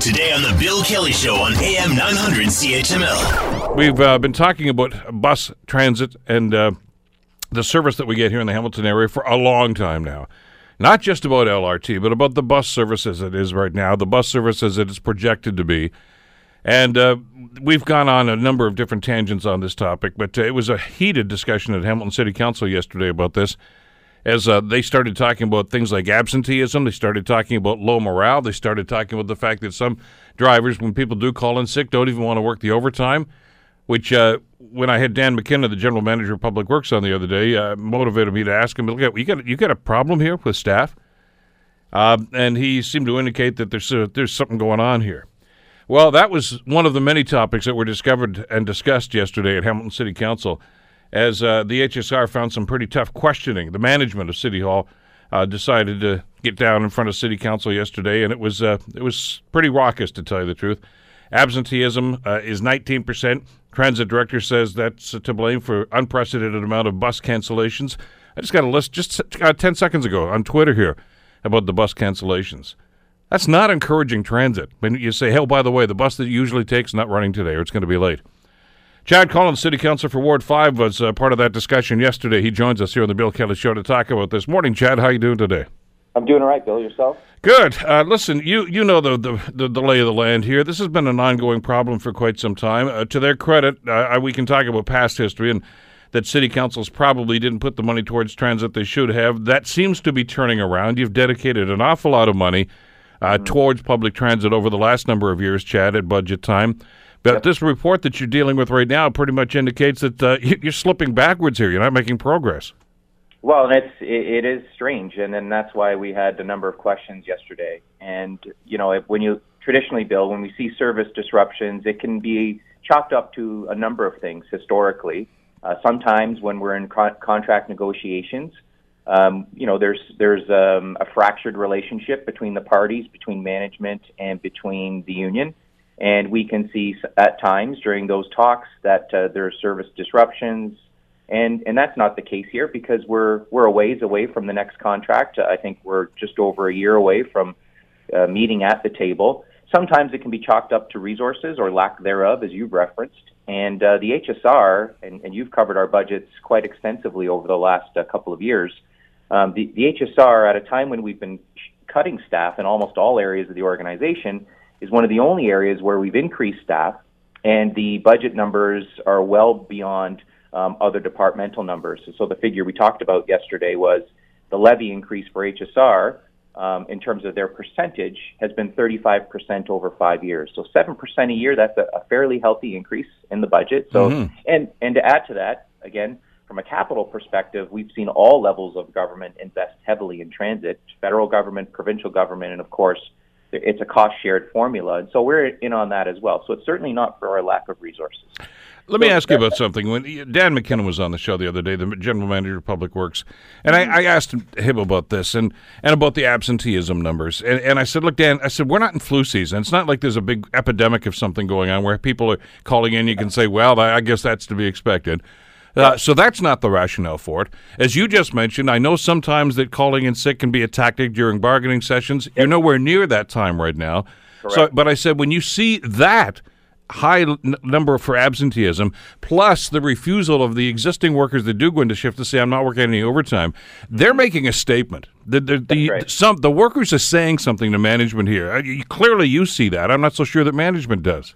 Today on The Bill Kelly Show on AM 900 CHML. We've uh, been talking about bus transit and uh, the service that we get here in the Hamilton area for a long time now. Not just about LRT, but about the bus service as it is right now, the bus service as it is projected to be. And uh, we've gone on a number of different tangents on this topic, but uh, it was a heated discussion at Hamilton City Council yesterday about this. As uh, they started talking about things like absenteeism, they started talking about low morale, they started talking about the fact that some drivers, when people do call in sick, don't even want to work the overtime. Which, uh, when I had Dan McKinnon, the general manager of Public Works, on the other day, uh, motivated me to ask him, "Look, you got you got a problem here with staff?" Uh, and he seemed to indicate that there's uh, there's something going on here. Well, that was one of the many topics that were discovered and discussed yesterday at Hamilton City Council, as uh, the HSR found some pretty tough questioning. The management of City Hall uh, decided to get down in front of City Council yesterday, and it was uh, it was pretty raucous, to tell you the truth. Absenteeism uh, is 19 percent. Transit director says that's to blame for unprecedented amount of bus cancellations. I just got a list just uh, 10 seconds ago on Twitter here about the bus cancellations. That's not encouraging transit. When you say, "Oh, by the way, the bus that usually takes not running today, or it's going to be late." Chad Collins, City Councilor for Ward Five, was uh, part of that discussion yesterday. He joins us here on the Bill Kelly Show to talk about this. Morning, Chad. How are you doing today? I'm doing all right, Bill. Yourself? Good. Uh, listen, you you know the, the, the the lay of the land here. This has been an ongoing problem for quite some time. Uh, to their credit, uh, we can talk about past history and that city councils probably didn't put the money towards transit they should have. That seems to be turning around. You've dedicated an awful lot of money uh, mm-hmm. towards public transit over the last number of years, Chad, at budget time. But yep. this report that you're dealing with right now pretty much indicates that uh, you're slipping backwards here. You're not making progress. Well, and it's it, it is strange, and then that's why we had a number of questions yesterday. And you know, if, when you traditionally, Bill, when we see service disruptions, it can be chalked up to a number of things historically. Uh, sometimes when we're in co- contract negotiations, um, you know, there's there's um, a fractured relationship between the parties, between management and between the union, and we can see at times during those talks that uh, there are service disruptions, and and that's not the case here because we're we're a ways away from the next contract. I think we're just over a year away from uh, meeting at the table. Sometimes it can be chalked up to resources or lack thereof, as you've referenced. And uh, the HSR, and, and you've covered our budgets quite extensively over the last uh, couple of years. Um, the, the HSR, at a time when we've been cutting staff in almost all areas of the organization, is one of the only areas where we've increased staff, and the budget numbers are well beyond um, other departmental numbers. So the figure we talked about yesterday was the levy increase for HSR um, in terms of their percentage has been 35% over five years. So 7% a year, that's a, a fairly healthy increase in the budget. So, mm-hmm. and, and to add to that, again, from a capital perspective, we've seen all levels of government invest heavily in transit, federal government, provincial government, and of course, it's a cost shared formula. And so we're in on that as well. So it's certainly not for our lack of resources. Let me ask you about something. When Dan McKinnon was on the show the other day, the general manager of Public Works, and I, I asked him about this and, and about the absenteeism numbers. And, and I said, look, Dan, I said, we're not in flu season. It's not like there's a big epidemic of something going on where people are calling in. You can say, well, I guess that's to be expected. Uh, so that's not the rationale for it. As you just mentioned, I know sometimes that calling in sick can be a tactic during bargaining sessions. You're nowhere near that time right now. Correct. So, but I said when you see that high n- number for absenteeism, plus the refusal of the existing workers that do go into shift to say, I'm not working any overtime, they're making a statement. The, the, the, right. some, the workers are saying something to management here. Uh, clearly, you see that. I'm not so sure that management does.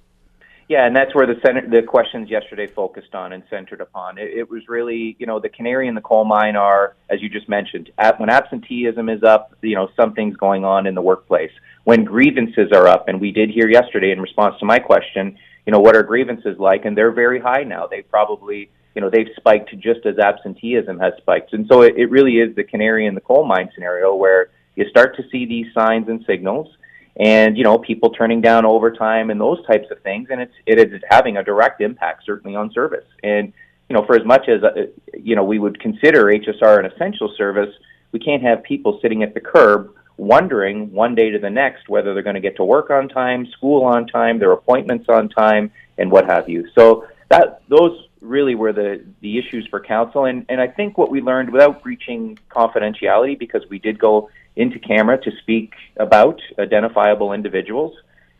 Yeah, and that's where the center, the questions yesterday focused on and centered upon. It, it, was really, you know, the canary in the coal mine are, as you just mentioned, at, when absenteeism is up, you know, something's going on in the workplace. When grievances are up, and we did hear yesterday in response to my question, you know, what are grievances like? And they're very high now. They probably, you know, they've spiked just as absenteeism has spiked. And so it, it really is the canary in the coal mine scenario where you start to see these signs and signals and you know people turning down overtime and those types of things and it's it is having a direct impact certainly on service. And you know for as much as uh, you know we would consider HSR an essential service we can't have people sitting at the curb wondering one day to the next whether they're going to get to work on time school on time their appointments on time and what have you. So that those really were the the issues for council. And and I think what we learned without breaching confidentiality because we did go into camera to speak about identifiable individuals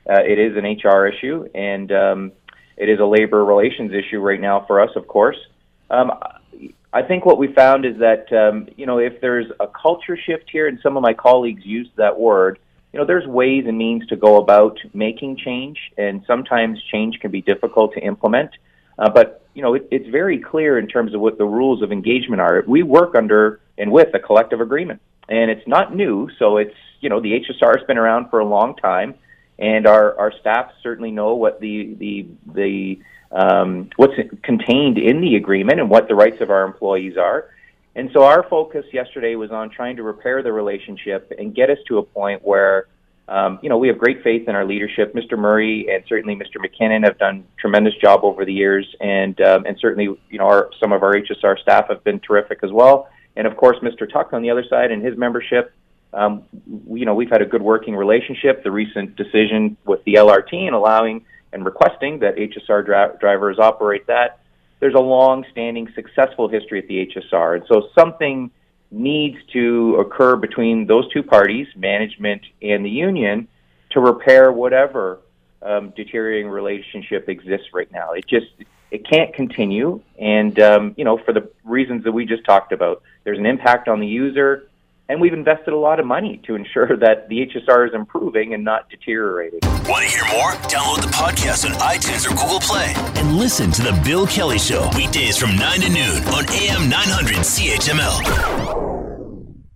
uh, it is an HR issue, and um, it is a labor relations issue right now for us, of course. Um, I think what we found is that um, you know if there's a culture shift here, and some of my colleagues used that word, you know, there's ways and means to go about making change, and sometimes change can be difficult to implement. Uh, but you know, it, it's very clear in terms of what the rules of engagement are. We work under and with a collective agreement, and it's not new. So it's you know, the HSR has been around for a long time, and our our staff certainly know what the the the um, what's contained in the agreement and what the rights of our employees are. And so our focus yesterday was on trying to repair the relationship and get us to a point where, um, you know, we have great faith in our leadership. Mr. Murray and certainly Mr. McKinnon have done tremendous job over the years, and um, and certainly, you know, our, some of our HSR staff have been terrific as well. And of course, Mr. Tuck on the other side and his membership. Um, you know, we've had a good working relationship. The recent decision with the LRT and allowing and requesting that HSR dra- drivers operate that there's a long-standing successful history at the HSR, and so something needs to occur between those two parties, management and the union, to repair whatever um, deteriorating relationship exists right now. It just it can't continue, and um, you know for the reasons that we just talked about, there's an impact on the user and we've invested a lot of money to ensure that the HSR is improving and not deteriorating. Want to hear more? Download the podcast on iTunes or Google Play and listen to The Bill Kelly Show weekdays from 9 to noon on AM 900 CHML.